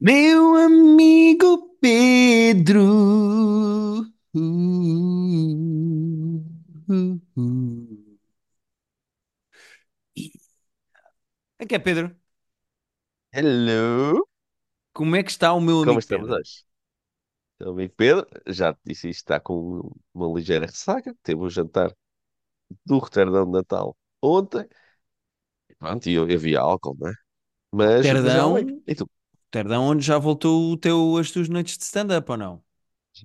Meu amigo Pedro. Uh, uh, uh. É que é, Pedro? Hello, Como é que está o meu como amigo estamos Pedro? hoje? Meu amigo Pedro, já te disse isto, está com uma ligeira ressaca. Teve um jantar do Roterdão de Natal ontem. Pronto, e eu, vi álcool, né? Mas, mas. Terdão, tu? Terdão, onde já voltou o teu, as tuas noites de stand-up ou não?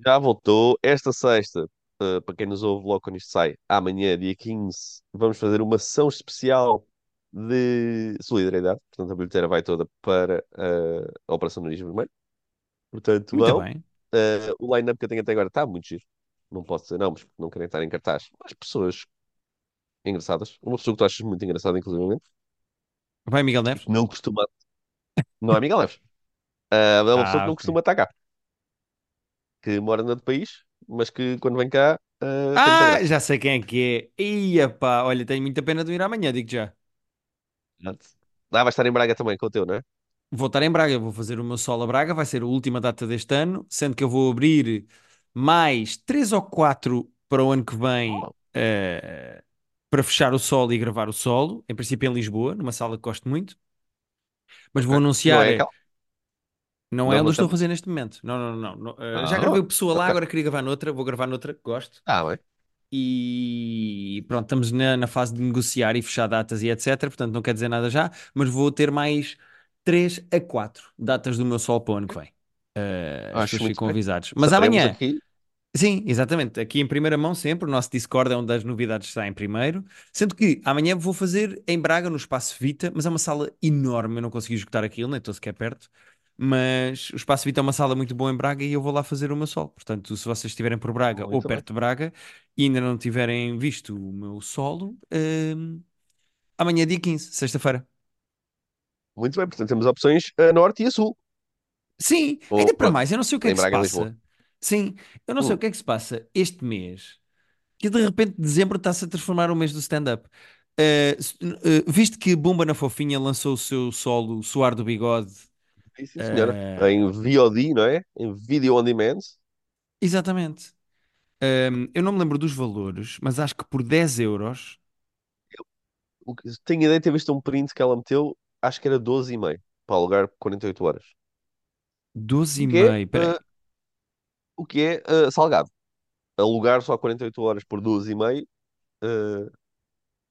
Já voltou esta sexta, eh, para quem nos ouve logo quando isto sai, amanhã, dia 15, vamos fazer uma sessão especial de solidariedade. Portanto, a bilheteira vai toda para eh, a Operação Nariz Vermelho. Portanto, Muito vão. bem. Eh, o line-up que eu tenho até agora está muito giro. Não posso dizer não, mas não querem estar em cartaz. Mas pessoas engraçadas. Uma pessoa que tu achas muito engraçada, inclusive, Vai, Miguel Neves? que não costuma. Não é Miguel Neves. Ah, é uma pessoa que Ah, não ok. costuma estar cá. Que mora no outro país, mas que quando vem cá ah, tem muita Ah, graça. já sei quem é que é. Ia pá, olha, tenho muita pena de ir amanhã, digo já. Exato. Ah, vai estar em Braga também com o teu, não é? Vou estar em Braga, vou fazer o meu solo a Braga, vai ser a última data deste ano, sendo que eu vou abrir mais três ou quatro para o ano que vem, Oh, eh, para fechar o solo e gravar o solo, em princípio em Lisboa, numa sala que gosto muito, mas vou ok. Não anunciar, é eh, aquela? não é eu estou a fazer neste momento, não, não, não, não, eh, já Ah, gravei o Pessoa lá, agora queria gravar noutra, vou gravar noutra, que gosto, Ah, bem. e pronto, estamos na, na fase de negociar e fechar datas e etc. Portanto, não quer dizer nada já, mas vou ter mais 3 a 4 datas do meu solo para o ano que vem. As pessoas Acho muito ficam bem. avisadas. Mas Saberemos amanhã, aqui. Sim, exatamente, aqui em primeira mão sempre, o nosso Discord é onde as novidades está em primeiro. Sendo que amanhã vou fazer em Braga, no Espaço Vita, mas é uma sala enorme, eu não consegui esgotar aquilo, nem estou sequer perto. Mas o Espaço Vita é uma sala muito boa em Braga e eu vou lá fazer o meu solo. Portanto, se vocês estiverem por Braga ou Muito bem. perto de Braga e ainda não tiverem visto o meu solo, hum, amanhã é dia 15, sexta-feira. Muito bem. Portanto, temos opções a norte e a sul. Sim, Ou, ainda para mais, eu não sei o que é que se passa. Sim, eu não sei o que é que se passa este mês, que de repente dezembro está-se a transformar o mês do stand-up. S- uh, visto que Bomba na Fofinha lançou o seu solo Suar do Bigode, sim, sim, senhora. Em uh, VOD, não é? Em Video On Demand. exatamente. Um, eu não me lembro dos valores, mas acho que por 10 euros, O que- Tenho ideia de ter visto um print que ela meteu, acho que era 12 e meio, para alugar 48 horas. doze O e que é, meio. ah, Peraí. O que é ah, salgado. Alugar só 48 horas por 12 e meio, ah,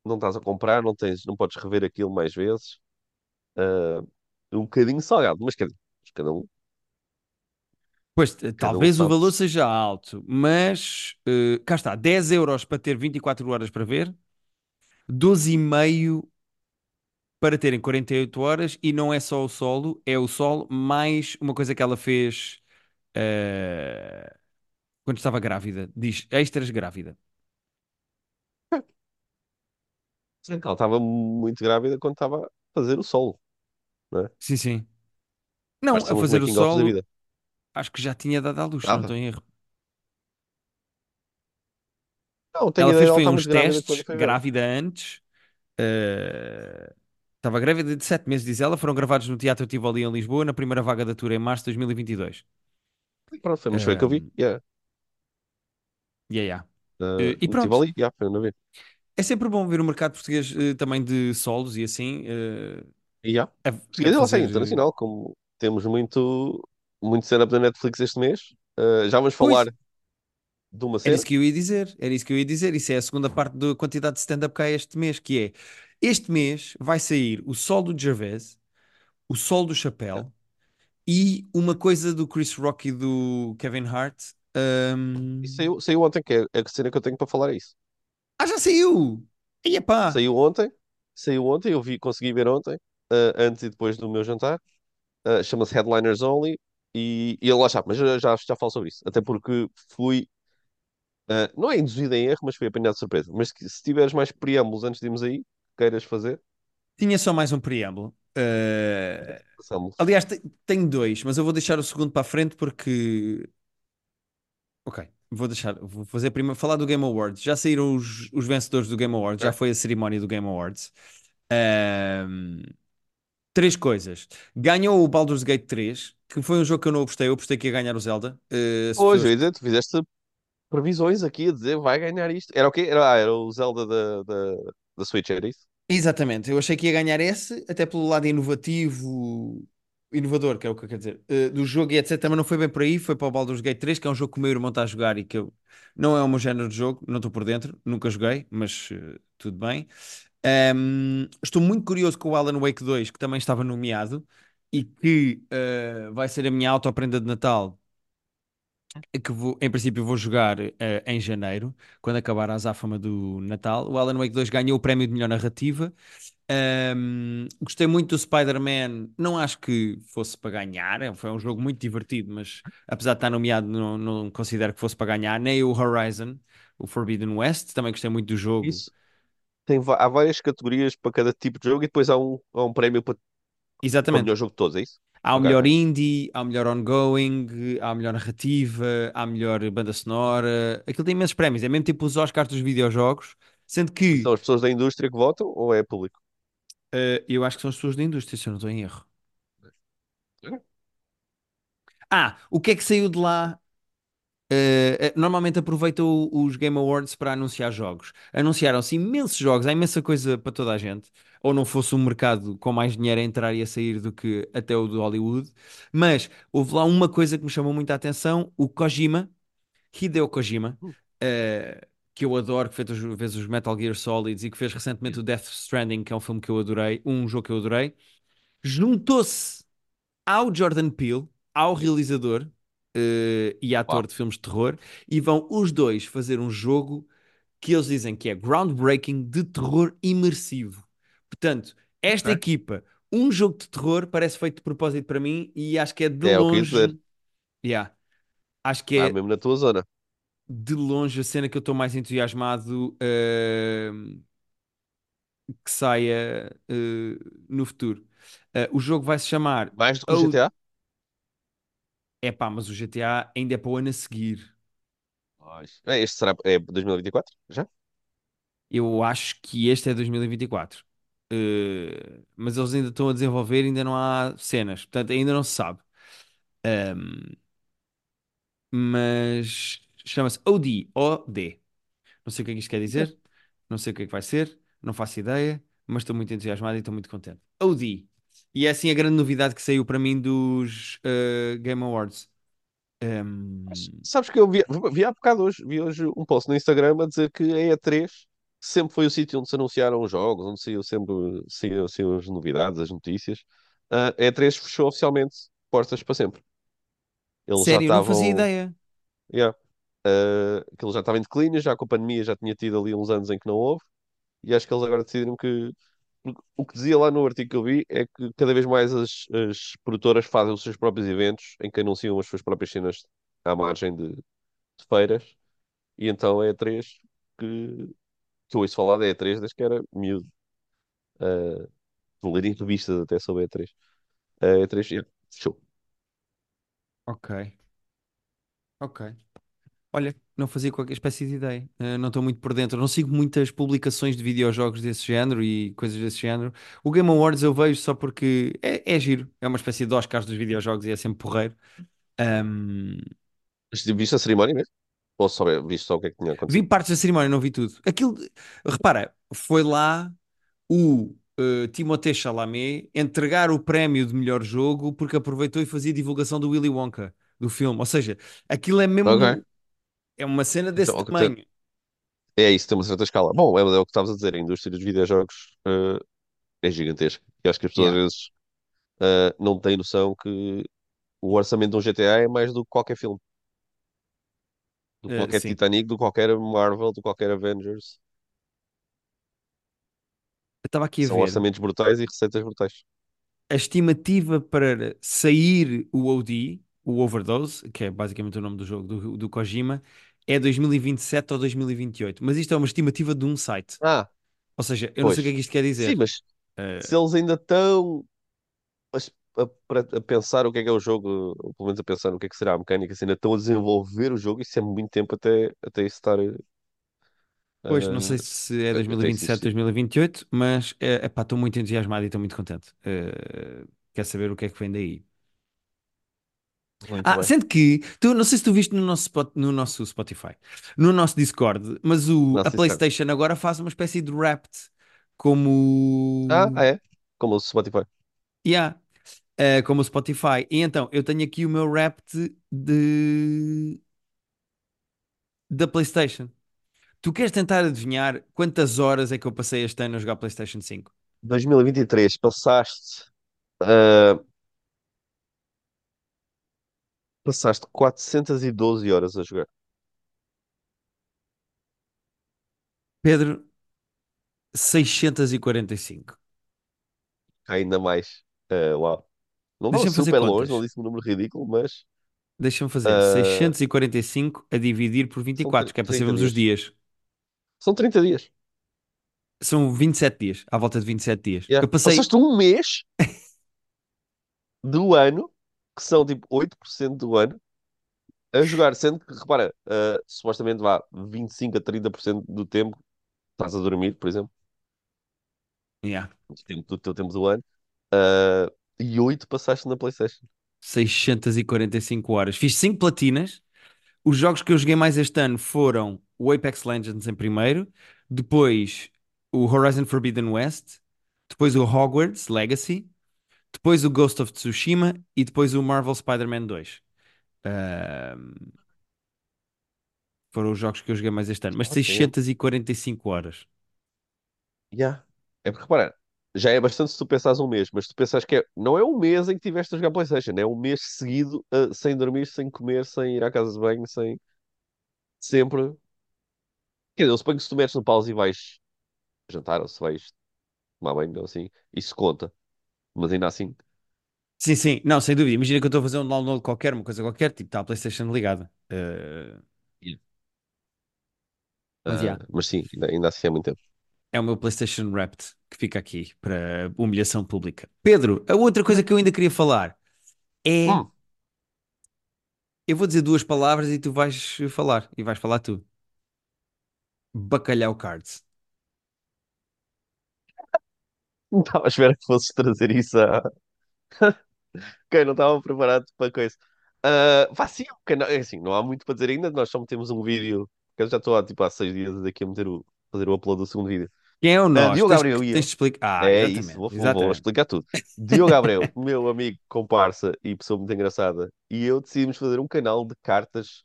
não estás a comprar, não tens, não podes rever aquilo mais vezes. Ah, um bocadinho salgado, mas dizer, cada um, Pois, eh, cada um talvez o sabe. valor seja alto, mas eh, cá está, 10 euros para ter 24 horas para ver, doze e meio para terem 48 horas e não é só o solo, é o solo mais uma coisa que ela fez eh, quando estava grávida, diz extras grávida. Sim, Ela estava muito grávida quando estava a fazer o solo, não é? Sim, sim. Não, a fazer o da solo, vida. acho que já tinha dado à luz, se não estou em erro. não, tenho Ela ideia fez dela foi estar uns muito grávida quando testes, ver. grávida antes, eh, Estava grávida de sete meses, diz ela. Foram gravados no Teatro Tivoli em Lisboa, na primeira vaga da tour em março de 2022. Pronto, mas foi o que eu vi. Yeah. yeah, yeah. Ah, Eh, e pronto. Tivoli, yeah, foi vi. É sempre bom ver o mercado português eh, também de solos e assim E já. a, a Português, ela segue fazer. eh, internacional, como temos muito, muito stand-up da Netflix este mês. Uh, já vamos Pois, falar de uma era cena. isso que eu ia dizer. Era isso que eu ia dizer. Isso é a segunda parte da quantidade de stand-up que há este mês, que é este mês vai sair o sol do Gervais, o sol do Yeah. E uma coisa do Chris Rock e do Kevin Hart. E Ahm, saiu, saiu ontem, que é a cena que eu tenho para falar é isso. Ah, já saiu! Eia pá! Saiu ontem, saiu ontem, eu vi, consegui ver ontem, uh, antes e depois do meu jantar. Uh, chama-se Headliners Only. E, e ele lá está, mas já, já, já falo sobre isso. Até porque fui, uh, não é induzido em erro, mas fui apanhado de surpresa. Mas se, se tiveres mais preâmbulos antes de irmos aí, queiras fazer, Tinha só mais um preâmbulo. Eh, passamos. aliás, te- tenho dois, mas eu vou deixar o segundo para a frente porque. Ok, vou deixar. Vou fazer primeiro. Falar do Game Awards. Já saíram os, os vencedores do Game Awards, já Ok? foi a cerimónia do Game Awards. Ahm, Três coisas. Ganhou o Baldur's Gate 3, que foi um jogo que eu não gostei. Eu apostei que ia ganhar o Zelda. Eh, as Hoje, pessoas dizer, tu fizeste previsões aqui a dizer vai ganhar isto. Era o quê? Era, ah, era o Zelda da, da, da Switch, era isso? Exatamente, eu achei que ia ganhar esse, até pelo lado inovativo, inovador, que é o que eu quero dizer, eh, do jogo e etc. Mas não foi bem por aí, foi para o Baldur's Gate 3, que é um jogo que o meu irmão está a jogar e que eu não é o meu género de jogo, não estou por dentro, nunca joguei, mas eh, tudo bem. Ahm, estou muito curioso com o Alan Wake 2, que também estava nomeado e que eh, vai ser a minha auto-prenda de Natal que vou, em princípio vou jogar eh, em janeiro, quando acabar a azáfama do Natal. O Alan Wake 2 ganhou o prémio de melhor narrativa. Ahm, gostei muito do Spider-Man. Não acho que fosse para ganhar. é- Foi um jogo muito divertido, mas apesar de estar nomeado, não, não considero que fosse para ganhar. Nem o Horizon, o Forbidden West. Também gostei muito do jogo. Isso. Tem, há várias categorias para cada tipo de jogo e depois há um, há um prémio para, para o Exatamente. melhor jogo de todos, é isso? Há o Ok, melhor indie, há o melhor ongoing, há a melhor narrativa, há a melhor banda sonora. Aquilo tem imensos prémios. É mesmo tipo os Oscars dos videojogos. Sendo que São as pessoas da indústria que votam ou é público? eh, eu acho que são as pessoas da indústria, se eu não estou em erro. Ah, o que é que saiu de lá? Eh, normalmente aproveita o- os Game Awards para anunciar jogos. Anunciaram-se imensos jogos, há imensa coisa para toda a gente. Ou não fosse um mercado com mais dinheiro a entrar e a sair do que até o do Hollywood. Mas houve lá uma coisa que me chamou muita atenção: o Kojima, Hideo Kojima, eh, que eu adoro, que fez, fez os Metal Gear Solids e que fez recentemente o Death Stranding, que é um filme que eu adorei, um jogo que eu adorei, juntou-se ao Jordan Peele, ao realizador eh, e ator Uau. de filmes de terror, e vão os dois fazer um jogo que eles dizem que é groundbreaking de terror imersivo. Portanto, esta Ok. equipa, um jogo de terror, parece feito de propósito para mim e acho que é de É o que longe, yeah, acho que é mesmo na tua zona. de longe a cena que eu estou mais entusiasmado eh, que saia eh, no futuro. Eh, o jogo vai se chamar Mais do que o GTA? epá, mas o GTA ainda é para o ano a seguir. É, este será é 2024? Já? Eu acho que este é 2024. Uh, mas eles ainda estão a desenvolver, ainda não há cenas, portanto ainda não se sabe. Mas chama-se OD, O-D. Não sei o que é que isto quer dizer, não sei o que é que vai ser, não faço ideia, mas estou muito entusiasmado e estou muito contente. OD. E é assim a grande novidade que saiu para mim dos uh, Game Awards. Sabes que eu vi, vi há bocado hoje, vi hoje um post no Instagram a dizer que a E3 sempre foi o sítio onde se anunciaram os jogos, onde saiu sempre saíam, saíam as novidades, as notícias. A E3 fechou oficialmente portas para sempre. Eles já sério, eu não fazia estavam, ideia. yeah, uh, aquilo já estava em declínio, já com a pandemia já tinha tido ali uns anos em que não houve, e acho que eles agora decidiram que o que dizia lá no artigo que eu vi é que cada vez mais as, as produtoras fazem os seus próprios eventos em que anunciam as suas próprias cenas à margem de, de feiras E então é a E3 que, que eu ouço falar da E3 desde que era miúdo. Uh, vou ler entrevistas até sobre a E3. A E3, yeah, show. Ok, ok. Olha, não fazia qualquer espécie de ideia. Eh, não estou muito por dentro. Não sigo muitas publicações de videojogos desse género e coisas desse género. O Game Awards eu vejo só porque é, é giro. É uma espécie de Oscars dos videojogos e é sempre porreiro. Ahm, Mas Viste a cerimónia mesmo? Ou só viste só o que é que tinha vi acontecido? partes da cerimónia, não vi tudo. Aquilo, repara, foi lá o eh, Timothée Chalamet entregar o prémio de melhor jogo porque aproveitou e fazia divulgação do Willy Wonka, do filme. Ou seja, aquilo é mesmo, é uma cena desse Então, ok, te- tamanho. é isso, tem uma certa escala. Bom, é, é o que estavas a dizer, a indústria dos videojogos uh, é gigantesca. E acho que as pessoas às Yeah. vezes uh, não têm noção que o orçamento de um GTA é mais do que qualquer filme. Do que Eh, qualquer sim. Titanic, do que qualquer Marvel, do que qualquer Avengers. Eu estava aqui a São ver. orçamentos brutais e receitas brutais. A estimativa para sair o OD, o Overdose, que é basicamente o nome do jogo do, do Kojima, é 2027 ou 2028. Mas isto é uma estimativa de um site. Ah, Ou seja, eu não sei o que é que isto quer Sim, dizer. mas Eh, se eles ainda estão a- a pensar o que é que é o jogo, ou pelo menos a pensar no que é que será a mecânica, se ainda estão a desenvolver o jogo, isso é muito tempo até, até isso estar. Pois, não Ah, sei se é até isso 2027, existir. 2028, mas é, epá, estou muito entusiasmado e estou muito contente. Eh, quer saber o que é que vem daí? Muito Ah, bem. sendo que, tu, não sei se tu viste no nosso, no nosso Spotify, no nosso Discord, mas o, a Nossa, é- PlayStation agora faz uma espécie de Wrapped, Ah, como, é? Como o Spotify. yeah, eh, como o Spotify. E então, eu tenho aqui o meu Wrapped de, da PlayStation. Tu queres tentar adivinhar quantas horas é que eu passei este ano a jogar PlayStation 5? 2023, passaste, ah, passaste 412 horas a jogar. Pedro, 645. Ainda mais. Ah, uau. Não estava Deixa-me fazer super longe, não disse um número ridículo, mas Deixa-me fazer ah, 645 a dividir por são 24, tr- que é para 30 sabermos os dias. dias. São 30 dias. São 27 dias, à volta de 27 dias. Yeah. Eu passei. Passaste um mês do ano, que são tipo 8% do ano, a jogar, sendo que, repara, ah, supostamente vá 25 a 30% do tempo estás a dormir, por exemplo, Yeah, do tempo- do teu tempo do ano, ah, e 8 passaste na PlayStation. 645 horas. Fiz 5 platinas. Os jogos que eu joguei mais este ano foram o Apex Legends em primeiro, depois o Horizon Forbidden West, depois o Hogwarts Legacy, depois o Ghost of Tsushima e depois o Marvel Spider-Man 2. Ahm, foram os jogos que eu joguei mais este ano, mas Ok. 645 horas. Yeah. É porque, repara, já é bastante se tu pensares um mês, mas tu pensas que é- não é um mês em que tiveste a jogar PlayStation, é um mês seguido, ah, sem dormir, sem comer, sem ir à casa de banho, sem sempre. Quer dizer, eu suponho que se tu metes no pause e vais jantar, ou se vais tomar banho, ou assim, isso conta. Mas ainda assim. Sim, sim, não, sem dúvida. Imagina que eu estou a fazer um download qualquer, uma coisa qualquer, tipo, está a PlayStation ligada. Eh, Yeah. mas Ah, já, mas sim, ainda, ainda assim é muito tempo. É o meu PlayStation Wrapped que fica aqui para humilhação pública. Pedro, a outra coisa que eu ainda queria falar é. Hum. Eu vou dizer duas palavras e tu vais falar, e vais falar tu. Bacalhau Cards. Não estava à espera que fosses trazer isso a. Ok, não estava preparado para coisa. Ah, vá sim, o canal- é assim, não há muito para dizer ainda. Nós só metemos um vídeo. que Eu já estou há, tipo, há seis dias aqui a meter o, fazer o upload do segundo vídeo. Quem é o Ah, nós? Diogo Tens, que- Gabriel tens de explicar. Ah, É isso, vou, vou, explicar tudo. Diogo Gabriel, meu amigo, comparsa e pessoa muito engraçada, e eu decidimos fazer um canal de cartas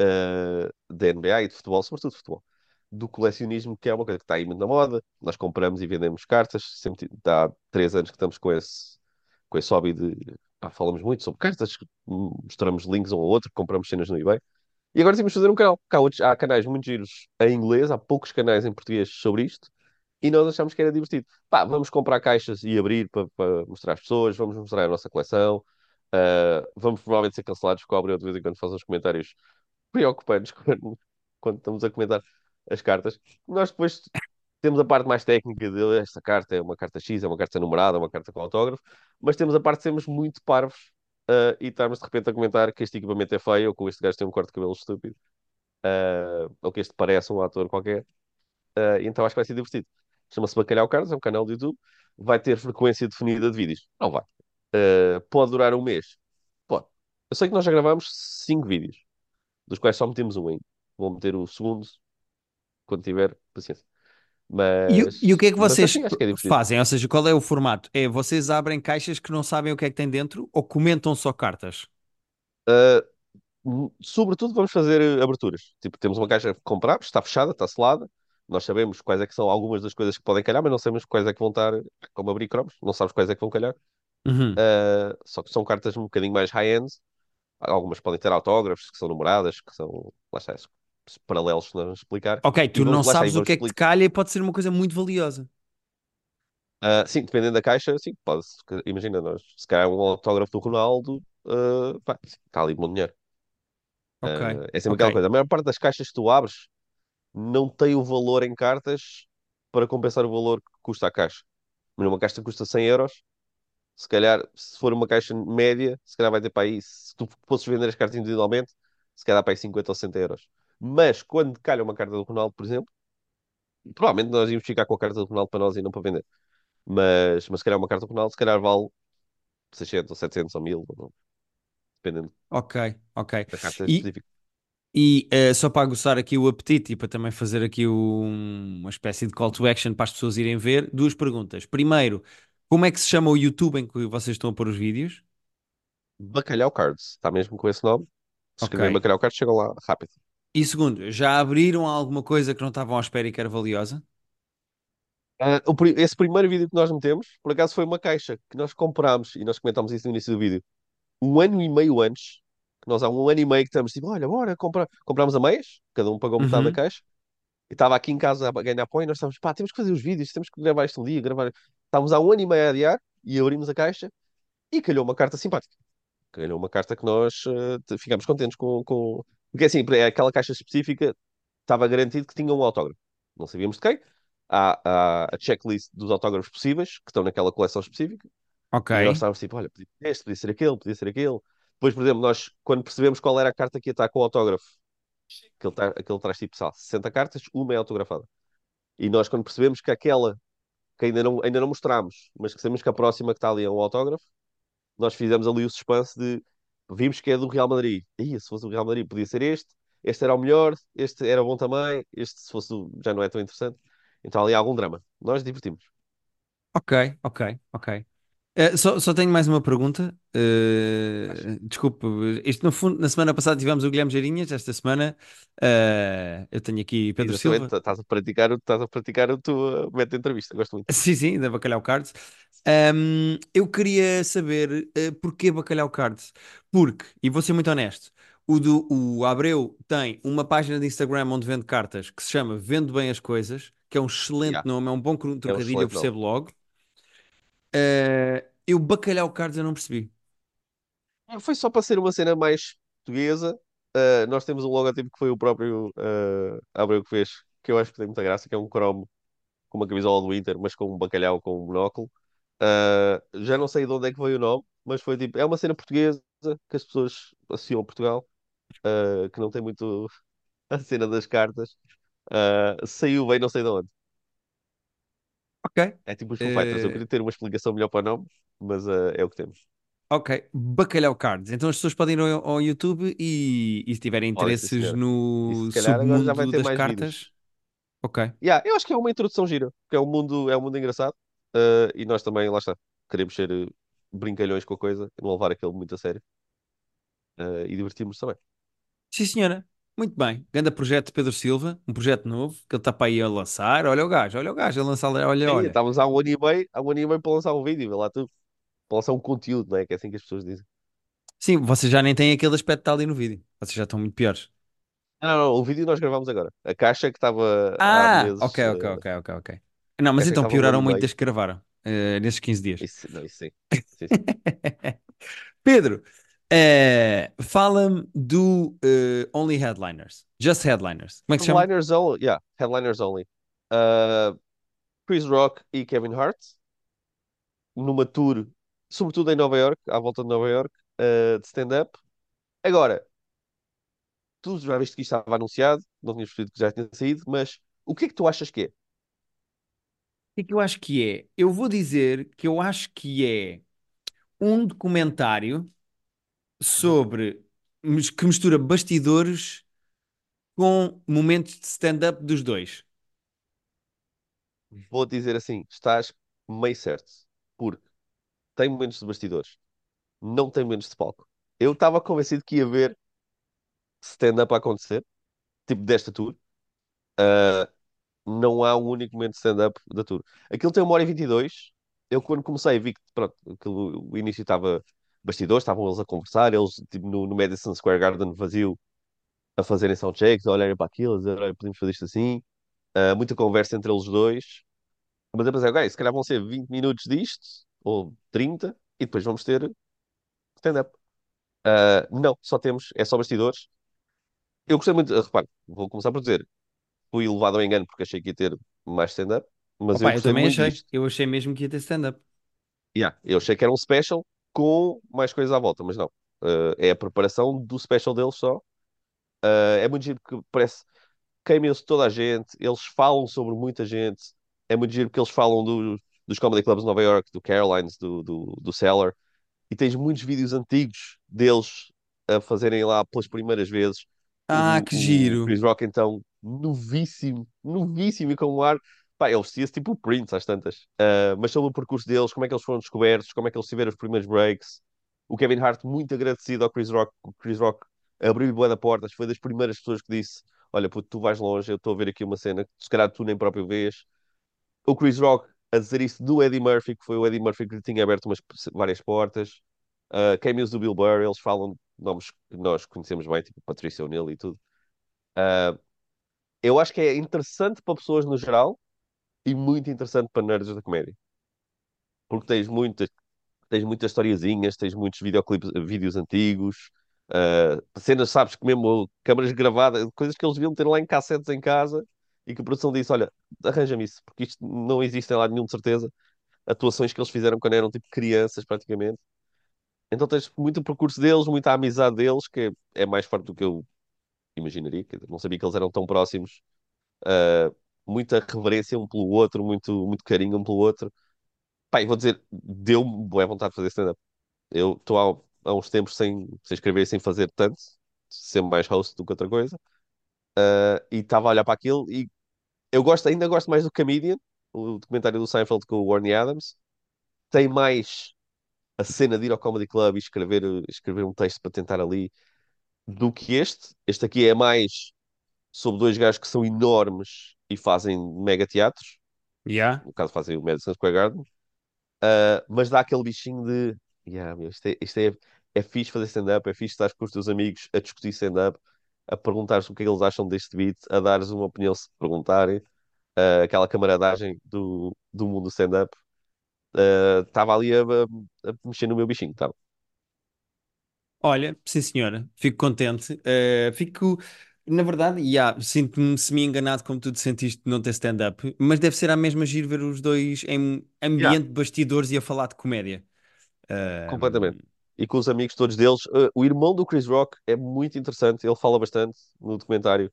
uh, da NBA e de futebol, sobretudo de futebol, do colecionismo, que é uma coisa que está aí muito na moda. Nós compramos e vendemos cartas, sempre há três anos que estamos com esse, com esse hobby de. pá, falamos muito sobre cartas, mostramos links um ao outro, compramos cenas no eBay. E agora temos de fazer um canal. Porque Há, outros- há canais muito giros em inglês, há poucos canais em português sobre isto, e nós achamos que era divertido. Pá, vamos comprar caixas e abrir para mostrar às pessoas, vamos mostrar a nossa coleção. Uh, vamos provavelmente ser cancelados, porque Gabriel de vez em quando faz uns comentários preocupantes quando, quando estamos a comentar as cartas. Nós depois temos a parte mais técnica de esta carta é uma carta X, é uma carta numerada, é uma carta com autógrafo, mas temos a parte de sermos muito parvos uh, e estarmos de repente a comentar que este equipamento é feio, ou que este gajo tem um corte de cabelo estúpido, uh, ou que este parece um ator qualquer. Uh, então acho que vai ser divertido. Chama-se Bacalhau Carlos, é um canal do YouTube. Vai ter frequência definida de vídeos? Não vai. Uh, pode durar um mês? Pode. Eu sei que nós já gravámos cinco vídeos dos quais só metemos um ainda. Vou meter o segundo quando tiver paciência. E, o- e o Mas, que é que mas vocês assim, que é fazem? Ou seja, qual é o formato? É vocês abrem caixas que não sabem o que é que tem dentro ou comentam só cartas? Uh, sobretudo, vamos fazer aberturas. Tipo, temos uma caixa que compramos, está fechada, está selada. Nós sabemos quais é que são algumas das coisas que podem calhar, mas não sabemos quais é que vão estar, como abrir cromos, não sabes quais é que vão calhar. Uhum. Uh, só que são cartas um bocadinho mais high-end. Algumas podem ter autógrafos, que são numeradas, que são, lá está, paralelos que nós vamos explicar. Ok, tu não está, sabes o que é que te calha e pode ser uma coisa muito valiosa. Ah, sim, dependendo da caixa, sim, pode. Imagina, nós, se calhar um autógrafo do Ronaldo, ah, pá, está ali bom dinheiro. Ok, Ah, é sempre ok. aquela coisa. A maior parte das caixas que tu abres não tem o valor em cartas para compensar o valor que custa a caixa. Mas uma caixa custa 100 euros, se calhar, se for uma caixa média, se calhar vai ter para aí, se tu fosses vender as cartas individualmente, se calhar para aí 50 ou 60 euros. Mas quando calha uma carta do Ronaldo, por exemplo, Provavelmente nós íamos ficar com a carta do Ronaldo para nós e não para vender. Mas, mas se calhar uma carta do Ronaldo, se calhar vale 600 ou 700 ou 1000, ou não, dependendo Ok, ok. da carta E, específica. E eh, só para aguçar aqui o apetite e para também fazer aqui um- uma espécie de call to action para as pessoas irem ver, duas perguntas. Primeiro, como é que se chama o YouTube em que vocês estão a pôr os vídeos? Bacalhau Cards, está mesmo com esse nome. Se Ok. escreverem Bacalhau Cards, chegam lá rápido. E segundo, já abriram alguma coisa que não estavam à espera e que era valiosa? Pri- esse primeiro vídeo que nós metemos, por acaso foi uma caixa que nós comprámos e nós comentámos isso no início do vídeo. Um ano e meio antes, que nós há um ano e meio que estamos tipo, olha, bora, comprar. Comprámos a meias, cada um pagou metade da Uhum. caixa, e estava aqui em casa a ganhar apoio e nós estávamos, pá, temos que fazer os vídeos, temos que gravar isto um dia, gravar. Estávamos há um ano e meio a adiar e abrimos a caixa e calhou uma carta simpática. Calhou uma carta que nós te- ficámos contentes com, com... Porque assim, é aquela caixa específica estava garantido que tinha um autógrafo. Não sabíamos de quem. Há, há a checklist dos autógrafos possíveis, que estão naquela coleção específica, Ok, e nós estávamos tipo, olha, podia ser este, podia ser aquele, podia ser aquele. Depois, por exemplo, nós, quando percebemos qual era a carta que ia estar com o autógrafo, aquele, tra aquele traz tipo, lá, 60 cartas, uma é autografada. E nós, quando percebemos que aquela que ainda não, ainda não mostramos, mas que sabemos que a próxima que está ali é um autógrafo, nós fizemos ali o suspense de vimos que é do Real Madrid. Ia, se fosse o Real Madrid, podia ser este, este era o melhor, este era bom também, este, se fosse, já não é tão interessante. Então ali há algum drama. Nós divertimos. ok, ok, ok. Eh, só, só tenho mais uma pergunta. Mas, Eh, desculpe, isto no fundo, na semana passada tivemos o Guilherme Geirinhas, esta semana eh, eu tenho aqui Pedro exatamente, Silva. tá- estás a praticar, o- estás a praticar o teu método de entrevista. Gosto muito. Sim, sim, da Bacalhau Cards. Ahm, eu queria saber eh, porquê Bacalhau Cards. Porque, e vou ser muito honesto, o, do, o Abreu tem uma página de Instagram onde vende cartas que se chama Vendo Bem as Coisas, que é um excelente Yeah, nome, é um bom cru- é um trocadilho, eu excelente nome. percebo logo. Eh, eu Bacalhau Cards eu não percebi. Foi só para ser uma cena mais portuguesa. Uh, nós temos um logotipo que foi o próprio uh, Abreu que fez, que eu acho que tem muita graça, que é um cromo com uma camisola do Inter, mas com um bacalhau com um monóculo. Uh, já não sei de onde é que veio o nome, mas foi tipo, é uma cena portuguesa que as pessoas associam a Portugal, uh, que não tem muito a cena das cartas. Uh, saiu bem, não sei de onde. Ok. É tipo os Foo Fighters. Eu Eh, queria ter uma explicação melhor para o nome, mas uh, é o que temos. ok, Bacalhau Cards. Então as pessoas podem ir ao, ao YouTube e, e se tiverem Olha, sim, interesses senhora. E se no calhar agora já vai submundo ter das mais cartas, vídeos. ok. Yeah, eu acho que é uma introdução gira, porque é um mundo, é um mundo engraçado. uh, e nós também, lá está, queremos ser brincalhões com a coisa, não levar aquilo muito a sério. uh, e divertirmos também. Sim, senhora. Muito bem. Grande projeto de Pedro Silva, um projeto novo que ele está para aí a lançar. Olha o gajo, olha o gajo a lançar, olha, olha. estávamos há um ano e meio, há um ano e meio para lançar um vídeo, lá tu, para lançar um conteúdo, não é? Que é assim que as pessoas dizem. Sim, vocês já nem têm aquele aspecto que está ali no vídeo. Vocês já estão muito piores. Não, não, não, o vídeo nós gravámos agora. A caixa que estava há Ah, ok, meses, ok, uh, ok, ok, ok. Não, mas então há pioraram muito desde que gravaram, eh, nesses 15 dias. Isso, não, isso sim. Sim, sim. Pedro, eh, fala-me do eh, Only Headliners. Just Headliners. Como é que se chama? Headliners only, yeah, headliners only. Uh, Chris Rock e Kevin Hart, numa tour, sobretudo em Nova York, à volta de Nova York, uh, de stand-up. Agora, tu já viste que isto estava anunciado, não tinhas percebido que já tinha saído, mas o que é que tu achas que é? O que é que eu acho que é? Eu vou dizer que eu acho que é um documentário. Sobre que mistura bastidores com momentos de stand-up dos dois. Vou dizer assim, estás meio certo, porque tem momentos de bastidores, não tem momentos de palco. Eu estava convencido que ia ver stand-up a acontecer, tipo desta tour. Uh, não há um único momento de stand-up da tour. Aquilo tem uma hora e 22. Eu, quando comecei, vi que pronto, aquilo, o início estava bastidores, estavam eles a conversar, eles tipo, no, no Madison Square Garden vazio a fazerem soundchecks, a olharem para aquilo, a dizer, olha, podemos fazer isto assim. Uh, muita conversa entre eles dois. Mas eu pensei, ok, se calhar vão ser 20 minutos disto, ou 30, e depois vamos ter stand-up. Uh, não, só temos, é só bastidores. Eu gostei muito, repare, vou começar por dizer, fui levado ao engano porque achei que ia ter mais stand-up, mas eu Opa, eu gostei também achei. disto. Eu achei mesmo que ia ter stand-up. Yeah, eu achei que era um special com mais coisas à volta, mas não. Uh, é a preparação do special deles só. Uh, é muito giro porque parece. de toda a gente, eles falam sobre muita gente. É muito giro porque eles falam do- dos comedy clubs de Nova York, do Carolines, do, do, do Cellar, e tens muitos vídeos antigos deles a fazerem lá pelas primeiras vezes. Ah, que O, o giro. Chris Rock, então, novíssimo, novíssimo e com um ar. Pá, ele vestia-se tipo o Prince às tantas. Ah, mas sobre o percurso deles, como é que eles foram descobertos, como é que eles tiveram os primeiros breaks. O Kevin Hart, muito agradecido ao Chris Rock. O Chris Rock abriu-lhe bué da portas, foi das primeiras pessoas que disse: Olha, puto, tu vais longe, eu estou a ver aqui uma cena que se calhar tu nem próprio vês. O Chris Rock a dizer isso do Eddie Murphy, que foi o Eddie Murphy que lhe tinha aberto umas, várias portas. Uh, cameos do Bill Burr, eles falam nomes que nós conhecemos bem, tipo Patrícia O'Neill e tudo. Uh, eu acho que é interessante para pessoas no geral e muito interessante para nerds da comédia. Porque tens muitas, tens muitas historiazinhas, tens muitos videoclipes, vídeos antigos, uh, cenas, sabes, que mesmo câmaras gravadas, coisas que eles deviam ter lá em cassetes em casa e que a produção disse: Olha, arranja-me isso, porque isto não existe em lado nenhum de certeza. Atuações que eles fizeram quando eram tipo crianças, praticamente. Então tens muito o percurso deles, muita amizade deles, que é, mais forte do que eu imaginaria. Não sabia que eles eram tão próximos. Uh, muita reverência um pelo outro, muito, muito carinho um pelo outro. Pai, vou dizer, deu-me boa vontade de fazer stand-up. Eu estou há, há uns tempos sem, sem escrever, sem fazer tanto, sempre mais host do que outra coisa. Uh, e estava a olhar para aquilo e eu gosto, ainda gosto mais do Comedian, o documentário do Seinfeld com o Warren Adams. Tem mais a cena de ir ao Comedy Club e escrever, escrever um texto para tentar ali do que este. Este aqui é mais sobre dois gajos que são enormes e fazem mega teatros. Yeah. No caso, fazem o Madison Square Garden. Uh, mas dá aquele bichinho de yeah, meu, isto é, isto é, é fixe fazer stand-up, é fixe estar com os teus amigos a discutir stand-up, a perguntar-se o que é que eles acham deste beat, a dares uma opinião se perguntarem. Uh, aquela camaradagem do, do mundo do stand-up. Estava ali a, a, a mexer no meu bichinho, estava. Olha, sim senhora, fico contente. Eh, fico, na verdade, yeah, sinto-me semi-enganado como tu te sentiste de não ter stand-up, mas deve ser a mesma giro ver os dois em Yeah. ambiente de bastidores e a falar de comédia. Ahm, Completamente. E com os amigos todos deles. Uh, o irmão do Chris Rock é muito interessante, ele fala bastante no documentário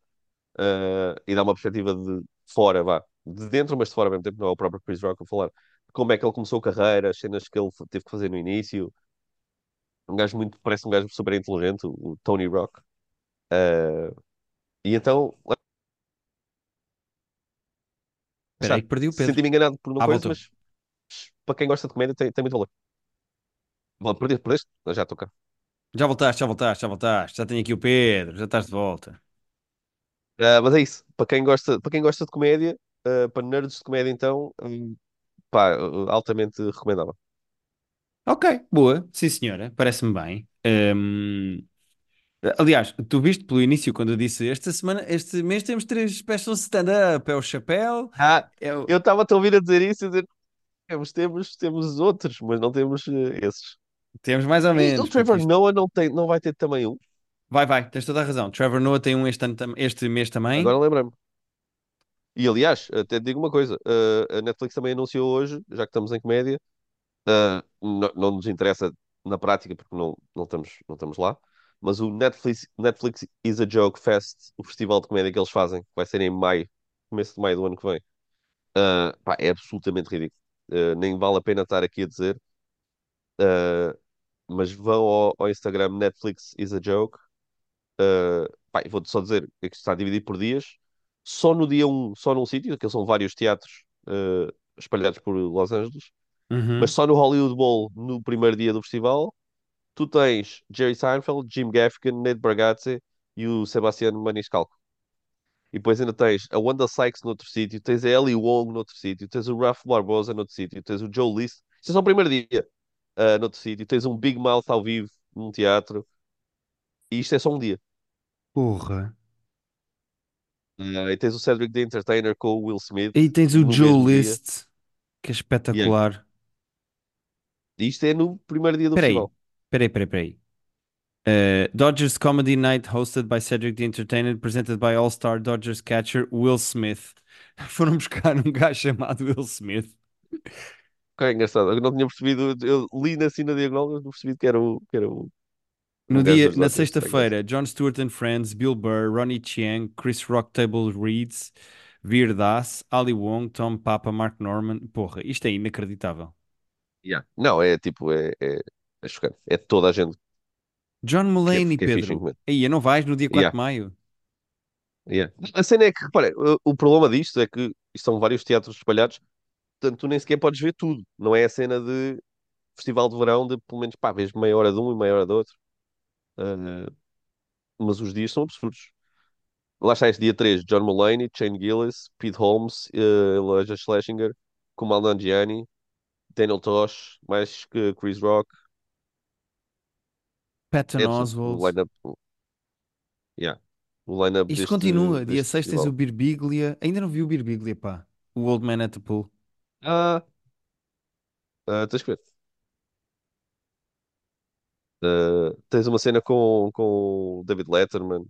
uh, e dá uma perspectiva de fora, vá, de dentro, mas de fora ao mesmo tempo, não é o próprio Chris Rock a falar como é que ele começou a carreira, as cenas que ele teve que fazer no início. Um gajo muito, parece um gajo super inteligente, o, o Tony Rock. Uh, e então, lá Espera aí está. perdi o Pedro. Senti-me enganado por uma Ah, coisa, voltou. mas para quem gosta de comédia tem, tem muito valor. Bom, perdeste, perdeste? Eu Já estou cá. Já voltaste, já voltaste, já voltaste. Já tenho aqui o Pedro, já estás de volta. Uh, mas é isso. Para quem gosta, para quem gosta de comédia, uh, para nerds de comédia, então, um, pá, altamente recomendável. Ok, boa, sim senhora, parece-me bem. Ahm, aliás, tu viste pelo início quando eu disse esta semana, este mês temos três special stand-up, é o Chapéu, Ah, é o... eu estava a ouvir a dizer isso e dizer, temos, temos, temos outros, mas não temos uh, esses. temos mais ou E o menos, porque Trevor isto... Noah não, tem, não vai ter também um? Vai, vai, tens toda a razão. Trevor Noah tem um este, ano este mês também. Agora lembrei-me. E aliás, até te digo uma coisa: uh, a Netflix também anunciou hoje, já que estamos em comédia, uh, não, não nos interessa na prática porque não, não estamos, não estamos lá, mas o Netflix, Netflix is a Joke Fest, o festival de comédia que eles fazem, que vai ser em maio, começo de maio do ano que vem. Uh, pá, é absolutamente ridículo. Uh, nem vale a pena estar aqui a dizer. Uh, mas vão ao, ao Instagram Netflix is a Joke. Uh, vou-te só dizer que isto está dividido por dias. Só no dia um só num sítio, que são vários teatros espalhados por Los Angeles, mas Uhum. só no Hollywood Bowl, no primeiro dia do festival, tu tens Jerry Seinfeld, Jim Gaffigan, Nate Bargatze e o Sebastián Maniscalco. E depois ainda tens a Wanda Sykes noutro sítio, tens a Ellie Wong noutro sítio, tens o Ralph Barbosa noutro sítio, tens o Joe List. Isto é só o primeiro dia uh, noutro sítio. Tens um Big Mouth ao vivo num teatro. E isto é só um dia. Porra. Uh, e tens o Cedric the Entertainer com o Will Smith Aí tens o Joe mesmo dia. List, que é Yeah. espetacular. E isto é no primeiro dia do Espera aí, festival. Espera aí, espera aí, espera aí. Uh, Dodgers Comedy Night hosted by Cedric the Entertainer, presented by All-Star Dodgers catcher Will Smith. Foram buscar um gajo chamado Will Smith. Que é engraçado. Eu não tinha percebido. Eu li na diagonal, mas não percebi que era o, que era o, No dia, na sexta-feira, Jon Stewart and Friends, Bill Burr, Ronnie Chiang, Chris Rock Table Reads, Veer Das, Ali Wong, Tom Papa, Mark Norman. Porra, isto é inacreditável. Yeah. Não, é tipo, é, é, é chocante. É toda a gente John que é, Mulaney, que é fixe em Pedro. Aí, não vais no dia 4 Yeah, de maio? yeah. A cena é que, repara, o, o problema disto é que são vários teatros espalhados, portanto tu nem sequer podes ver tudo. Não é a cena de festival de verão de pelo menos, pá, vês meia hora de um e meia hora do outro. Ah, mas os dias são absurdos. Lá está este dia 3, John Mulaney, Shane Gillis, Pete Holmes, uh, Elijah Schlesinger, Kumail Nanjiani, Daniel Tosh, mais que Chris Rock. Patton É. O Oswalt. line-up, yeah. O line-up Isto deste, continua. Dia deste 6 tens o. Birbiglia. Ainda não vi o Birbiglia, pá. O Old Man at the Pool. Ah, ah, tens que ver. Ah, tens uma cena com, com o David Letterman.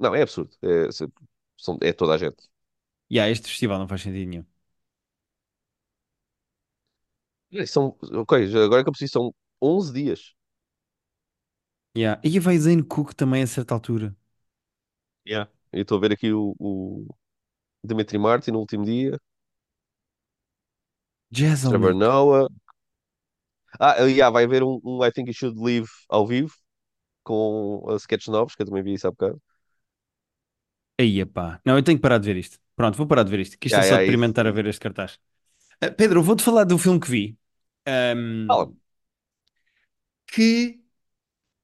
Não, é absurdo. É, são, é toda a gente. Yeah, este festival não faz sentido nenhum. E São, ok, agora que eu preciso, são 11 dias. Yeah. E vai Zane Cook também a certa altura. Yeah. Eu estou a ver aqui o, o Dimitri Martin no último dia, Trevor Jezelnik. Noah. Ah, yeah, vai haver um, um I Think You Should Leave ao vivo com a sketches novos, que eu também vi isso há bocado. Aí, pá. Não, eu tenho que parar de ver isto. Pronto, vou parar de ver isto, que isto é só yeah, deprimente isso, estar a isso. ver este cartaz. Ah, Pedro, vou-te falar do filme que vi. Fala. Ahm, que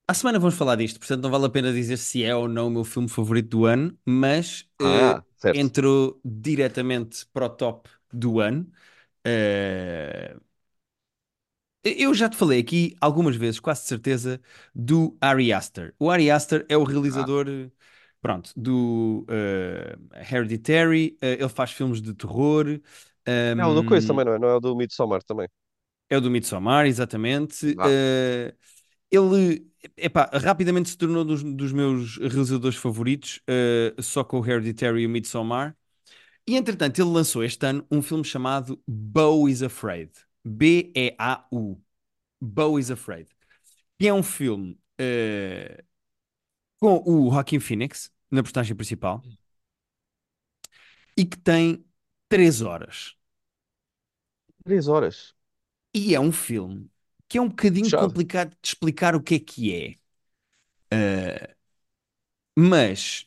à semana vamos falar disto, portanto não vale a pena dizer se é ou não o meu filme favorito do ano, mas eh, Ah, certo. entrou diretamente para o top do ano. Eh, eu já te falei aqui algumas vezes, quase de certeza, do Ari Aster. O Ari Aster é o Ah. realizador, eh, pronto, do eh, Hereditary, eh, ele faz filmes de terror, É o do Coisa também, não é? Não é o do Midsommar também. é o do Midsommar, exatamente. Ah. Eh, ele, epá, rapidamente se tornou dos, dos meus realizadores favoritos, eh, só com o Hereditary e o Midsommar. E entretanto, ele lançou este ano um filme chamado Beau is Afraid. B-E-A-U. Beau is Afraid. Que é um filme eh, com o Joaquin Phoenix na personagem principal e que tem 3 horas. Três horas. E é um filme que é um bocadinho complicado de explicar o que é que é. Eh, mas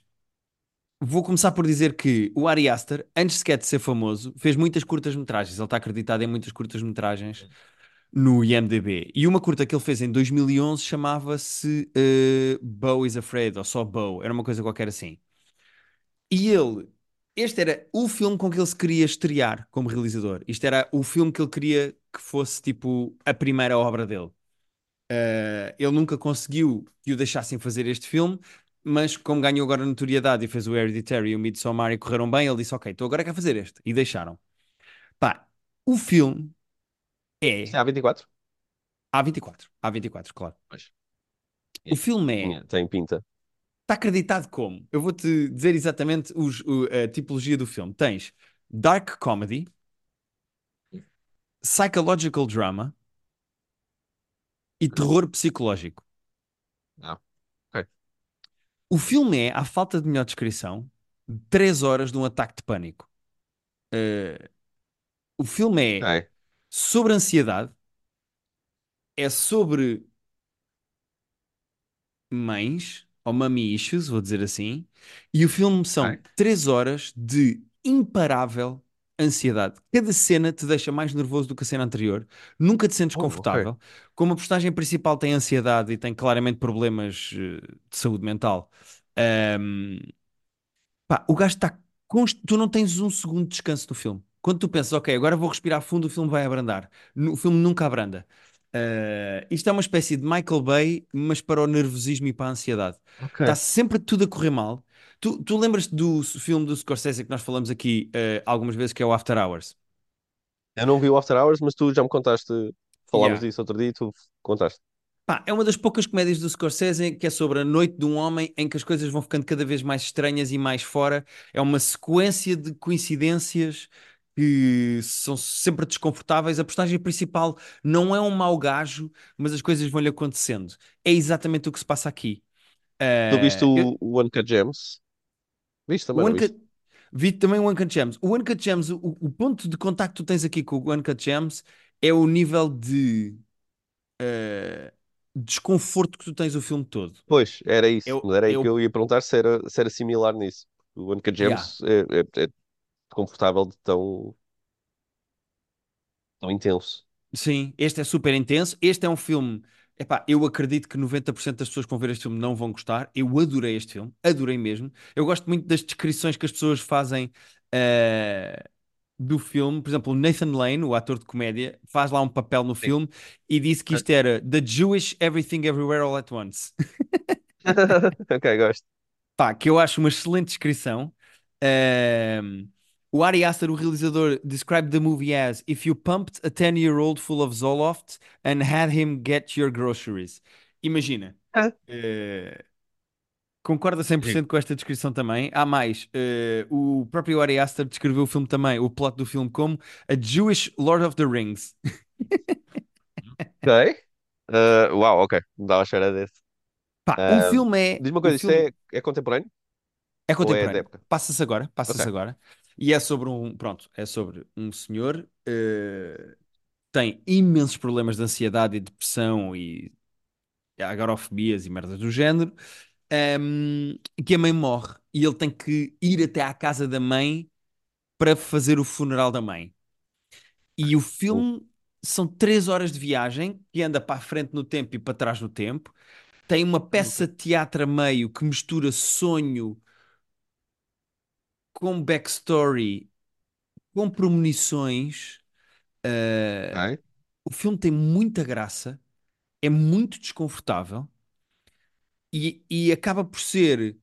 vou começar por dizer que o Ari Aster, antes sequer de ser famoso, fez muitas curtas-metragens. Ele está acreditado em muitas curtas-metragens no IMDb. E uma curta que ele fez em 2011 chamava-se Beau is Afraid, ou só Beau, era uma coisa qualquer assim. E ele, este era o filme com que ele se queria estrear como realizador. Isto era o filme que ele queria que fosse tipo a primeira obra dele. Uh, ele nunca conseguiu que o deixassem fazer este filme, mas como ganhou agora notoriedade e fez o Hereditary e o Midsommar e correram bem, ele disse: Ok, então agora quer fazer este. E deixaram. Pá, o filme é é. A24? A24. A24, claro. Pois. O filme é. Tem pinta. Está acreditado como? Eu vou-te dizer exatamente os- o- a tipologia do filme. Tens dark comedy, psychological drama e terror psicológico. Ah, ok. O filme é, à falta de melhor descrição, 3 horas de um ataque de pânico. Uh, o filme é Ok. sobre ansiedade, é sobre mães, ou mommy issues, vou dizer assim, e o filme são Ok. 3 horas de imparável ansiedade. Cada cena te deixa mais nervoso do que a cena anterior, nunca te sentes Oh, confortável. Como a personagem principal tem ansiedade e tem claramente problemas eh, de saúde mental, ahm, Pá, o gajo está. const- Tu não tens um segundo de descanso no filme. Quando tu pensas, ok, agora vou respirar fundo, o filme vai abrandar. O filme nunca abranda. Ah, isto é uma espécie de Michael Bay, mas para o nervosismo e para a ansiedade. Está sempre tudo a correr mal. Tu, tu lembras-te do filme do Scorsese que nós falamos aqui ah, algumas vezes, que é o After Hours? Eu não vi o After Hours, mas tu já me contaste. Falámos Yeah. disso outro dia e tu contaste. Pá, é uma das poucas comédias do Scorsese que é sobre a noite de um homem em que as coisas vão ficando cada vez mais estranhas e mais fora. É uma sequência de coincidências que são sempre desconfortáveis. A personagem principal não é um mau gajo, mas as coisas vão-lhe acontecendo. É exatamente o que se passa aqui. Tu viste Eh, eu- o, o Uncut Gems? Viste o também, viste? Uncut, vi também o Uncut Gems. O Uncut Gems, o, o ponto de contacto que tu tens aqui com o Uncut Gems é o nível de eh, desconforto que tu tens o filme todo. Pois, era isso. o, Mas era aí que o, eu ia perguntar se era, se era similar nisso. O Uncut yeah. Gems é, é, é confortável de tão, tão intenso. Sim, este é super intenso. Este é um filme. Epá, eu acredito que 90% das pessoas que vão ver este filme não vão gostar. Eu adorei este filme, adorei mesmo. Eu gosto muito das descrições que as pessoas fazem eh, do filme. Por exemplo, o Nathan Lane, o ator de comédia, faz lá um papel no Sim. filme e disse que isto era The Jewish Everything Everywhere All at Once. Ok, gosto. Pá, que eu acho uma excelente descrição. Ahm, o Ari Aster, o realizador, described the movie as if you pumped a 10-year-old full of Zoloft and had him get your groceries. Imagina. Ah, eh, concorda cem por Digo. cento com esta descrição também. Há mais. eh, o próprio Ari Aster descreveu o filme também, o plot do filme, como a Jewish Lord of the Rings. Ok. Uh, uau, ok. Não dava a cheira desse. Pá, o Uh, filme é. diz uma coisa, isso filme é, é contemporâneo É é contemporâneo. época? Passa-se agora, passa-se Ok. agora. E é sobre um, pronto, é sobre um senhor eh, tem imensos problemas de ansiedade e depressão e agorafobias e merdas do género, ehm, que a mãe morre e ele tem que ir até à casa da mãe para fazer o funeral da mãe. E o Uh, filme são três horas de viagem que anda para a frente no tempo e para trás no tempo. Tem uma peça de teatro a meio que mistura sonho com backstory com premonições. eh, Ok. o filme tem muita graça, é muito desconfortável e, e acaba por ser,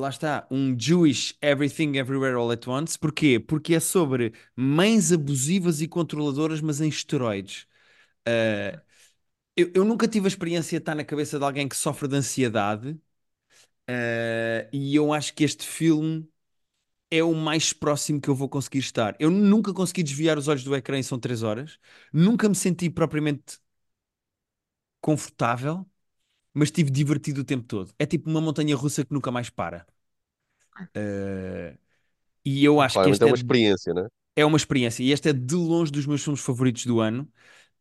lá está, um Jewish Everything Everywhere All at Once. Porquê? Porque é sobre mães abusivas e controladoras, mas em esteroides. Eh, eu, eu nunca tive a experiência de estar na cabeça de alguém que sofre de ansiedade, eh, e eu acho que este filme. É o mais próximo que eu vou conseguir estar. Eu nunca consegui desviar os olhos do ecrã e são três horas. Nunca me senti propriamente confortável, mas estive divertido o tempo todo. É tipo uma montanha russa que nunca mais para. Eh, e eu acho que Claramente é este é, uma experiência, né? é uma experiência. E este é de longe dos meus filmes favoritos do ano,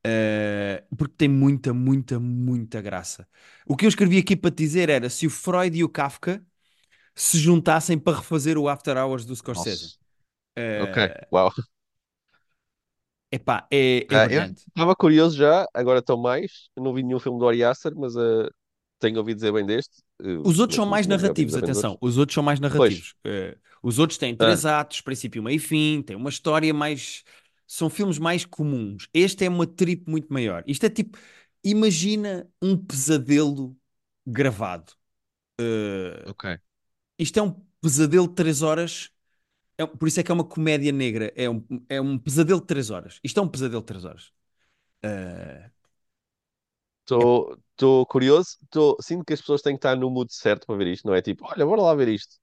eh, porque tem muita, muita, muita graça. O que eu escrevi aqui para te dizer era se o Freud e o Kafka se juntassem para refazer o After Hours do Scorsese. Nossa. Ok. Uau. epá, é, é Ah, brilhante. estava curioso já, agora estou mais. Eu não vi nenhum filme do Ari Aster, mas ah, tenho ouvido dizer bem deste. Uh, Os outros são mais narrativos, atenção. Os outros são mais narrativos. Os outros têm Ah, três atos, princípio, meio e fim, têm uma história mais. São filmes mais comuns. Este é uma trip muito maior. Isto é tipo. Imagina um pesadelo gravado. Eh, ok. isto é um pesadelo de três horas. É por isso é que é uma comédia negra. É um, é um pesadelo de três horas. Isto é um pesadelo de três horas. Eh, é- Estou curioso. Tô, sinto que as pessoas têm que estar no mood certo para ver isto, não é tipo, olha, bora lá ver isto.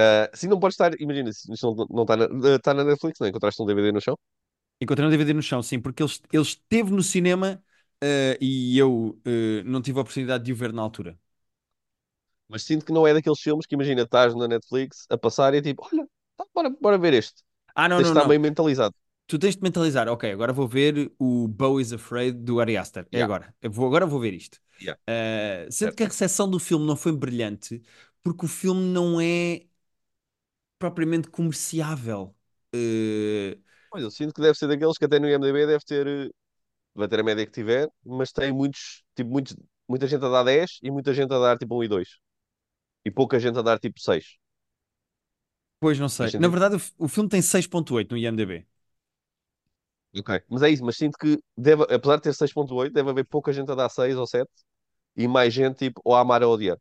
Ah, sim, não pode estar, imagina, se não, não está na, está na Netflix, não é? Encontraste um DVD no chão? Encontrei um DVD no chão, sim, porque ele, ele esteve no cinema, eh, e eu eh, não tive a oportunidade de o ver na altura. Mas sinto que não é daqueles filmes que, imagina, estás na Netflix a passar e é tipo, olha, tá, bora, bora ver este. Ah, não, Tens de não, estar não. meio mentalizado. Tu tens de mentalizar, ok, agora vou ver o Beau is Afraid do Ari Aster. É Yeah, agora. Eu vou, agora vou ver isto. yeah, sendo que certo. a recepção do filme não foi brilhante, porque o filme não é propriamente comerciável. Eh, Pois, eu sinto que deve ser daqueles que até no IMDb deve ter, eh, vai ter a média que tiver, mas tem muitos, tipo, muitos, muita gente a dar 10 e muita gente a dar tipo um e 2. E pouca gente a dar tipo 6. pois não sei. Na verdade, o filme tem 6.8 no IMDb. Ok. Mas é isso, mas sinto que deve, apesar de ter 6.8, deve haver pouca gente a dar 6 ou 7 e mais gente tipo ou a amar ou a odiar.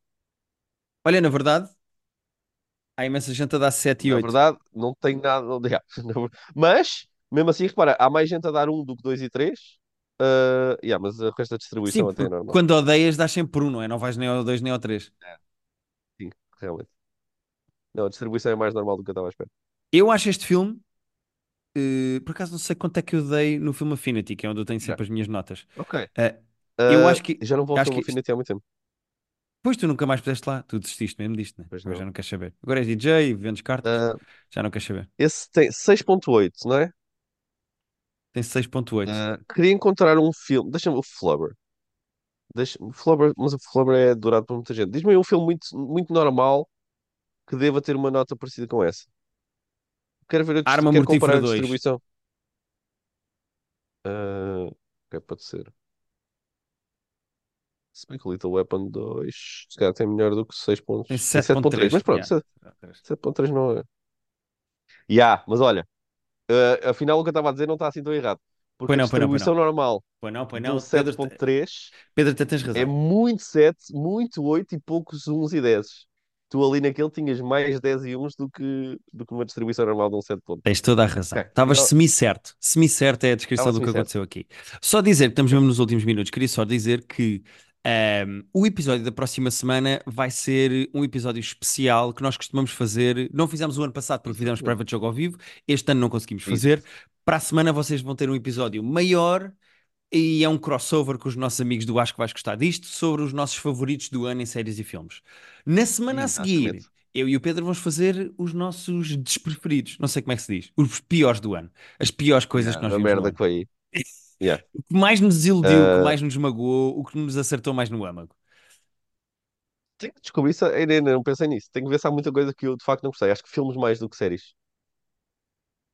Olha, na verdade, há imensa gente a dar 7 e Na 8. verdade, não tem nada a odiar. Mas, mesmo assim, repara, há mais gente a dar um do que 2 e 3. Uh, yeah, mas o resto da Sim, distribuição até é normal. quando odeias, dás sempre por um, não é? Não vais nem ao 2 nem ao 3. É, sim, realmente. Não, a distribuição é mais normal do que eu estava à espera. Eu acho este filme, eh, por acaso não sei quanto é que eu dei no filme Affinity, que é onde eu tenho Já. sempre as minhas notas. Ok. Eh, eu Ah, acho que, já não vou ao filme Affinity há muito tempo. Pois tu nunca mais puseste lá, tu desististe mesmo disto, né? Pois Agora já não. não queres saber. Agora és DJ, vendes cartas, Ah, já não queres saber. esse tem 6.8, não é? Tem 6.8. Ah, queria encontrar um filme. Deixa-me o Flubber. Deixa Flubber, mas o Flubber é adorado por muita gente. Diz-me aí um filme muito, muito normal que deva ter uma nota parecida com essa. Quero ver, a Arma quero comparar Mortífera a 2. distribuição. Ah, ok, pode ser. Se bem que o Little Weapon 2 se calhar tem melhor do que 6 Tem pontos. Tem 7.3, mas 7.3. pronto, Yeah. 7.3 não é. Ya, mas olha, ah, afinal o que eu estava a dizer não está assim tão errado. Porque Pois a não, pois não, pois distribuição não. normal Pois não, pois não. Pedro, te- 7.3 Pedro, até tens é razão. muito 7, muito 8 e poucos 1s e 10. Tu ali naquele tinhas mais 10 e 1s do que, do que uma distribuição normal de um 7.3. Tens toda a razão. Estavas então, semi-certo. Semi-certo é a descrição estava do que aconteceu aqui. Só dizer que estamos mesmo nos últimos minutos. Queria só dizer que ahm, o episódio da próxima semana vai ser um episódio especial que nós costumamos fazer. Não fizemos o ano passado porque fizemos. Private Jogo ao vivo. Este ano não conseguimos fazer. Exato. Para a semana vocês vão ter um episódio maior. E é um crossover com os nossos amigos do Acho que vais gostar disto sobre os nossos favoritos do ano em séries e filmes. Na semana a seguir, Exatamente. eu e o Pedro vamos fazer os nossos despreferidos. Não sei como é que se diz. Os piores do ano. As piores coisas que Yeah, nós vimos merda que foi aí. Yeah. O que mais nos desiludiu, o que Ah, mais nos magoou, o que nos acertou mais no âmago. tenho que descobrir ainda ainda não pensei nisso. Tenho que ver se há muita coisa que eu de facto não gostei. Acho que filmes mais do que séries.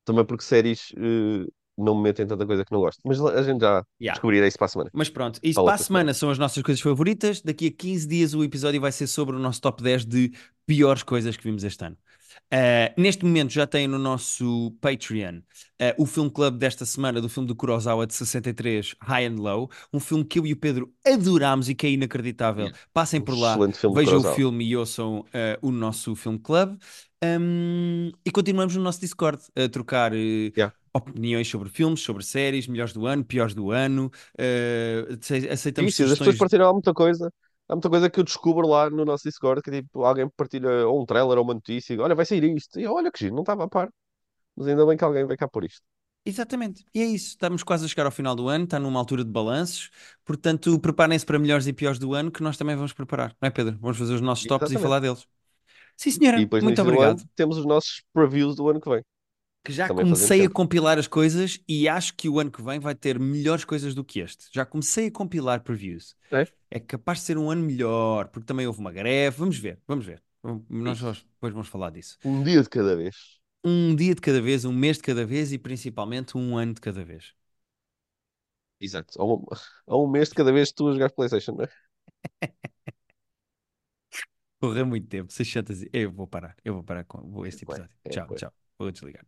Também porque séries eh, não me metem tanta coisa que não gosto. Mas a gente já Yeah. descobrirá isso para a semana. Mas pronto, isso Para a para semana são as nossas coisas favoritas. Daqui a 15 dias o episódio vai ser sobre o nosso top 10 de piores coisas que vimos este ano. Uh, neste momento já tem no nosso Patreon uh, o filme club desta semana do filme do Kurosawa de 63, High and Low, um filme que eu e o Pedro adorámos e que é inacreditável. Passem por lá, vejam o filme e ouçam uh, o nosso filme club. Um, e continuamos no nosso Discord a trocar Yeah. opiniões sobre filmes, sobre séries, melhores do ano, piores do ano. Ace- aceitamos Isso, as pessoas sugestões. partilham muita coisa. Há muita coisa que eu descubro lá no nosso Discord, que tipo, alguém partilha ou um trailer ou uma notícia, e, olha, vai sair isto. E eu, olha que giro, não estava a par. Mas ainda bem que alguém vai cá por isto. Exatamente. E é isso. Estamos quase a chegar ao final do ano, está numa altura de balanços. Portanto, preparem-se para melhores e piores do ano, que nós também vamos preparar. Não é, Pedro? Vamos fazer os nossos tops e Exatamente. falar deles. Sim, E senhora. Muito início do ano obrigado. temos os nossos previews do ano que vem. Que já Também comecei a compilar as coisas e acho que o ano que vem vai ter melhores coisas do que este. Já comecei a compilar previews. É? É capaz de ser um ano melhor, porque também houve uma greve. Vamos ver, vamos ver. Nós depois vamos falar disso. Um dia de cada vez. Um dia de cada vez, um mês de cada vez e principalmente um ano de cada vez. Exato. Ou um, um mês de cada vez que tu a jogar PlayStation, não é? Correu muito tempo, 600 e... Eu vou parar, eu vou parar com este episódio. é, Tchau, tchau. Vou desligar.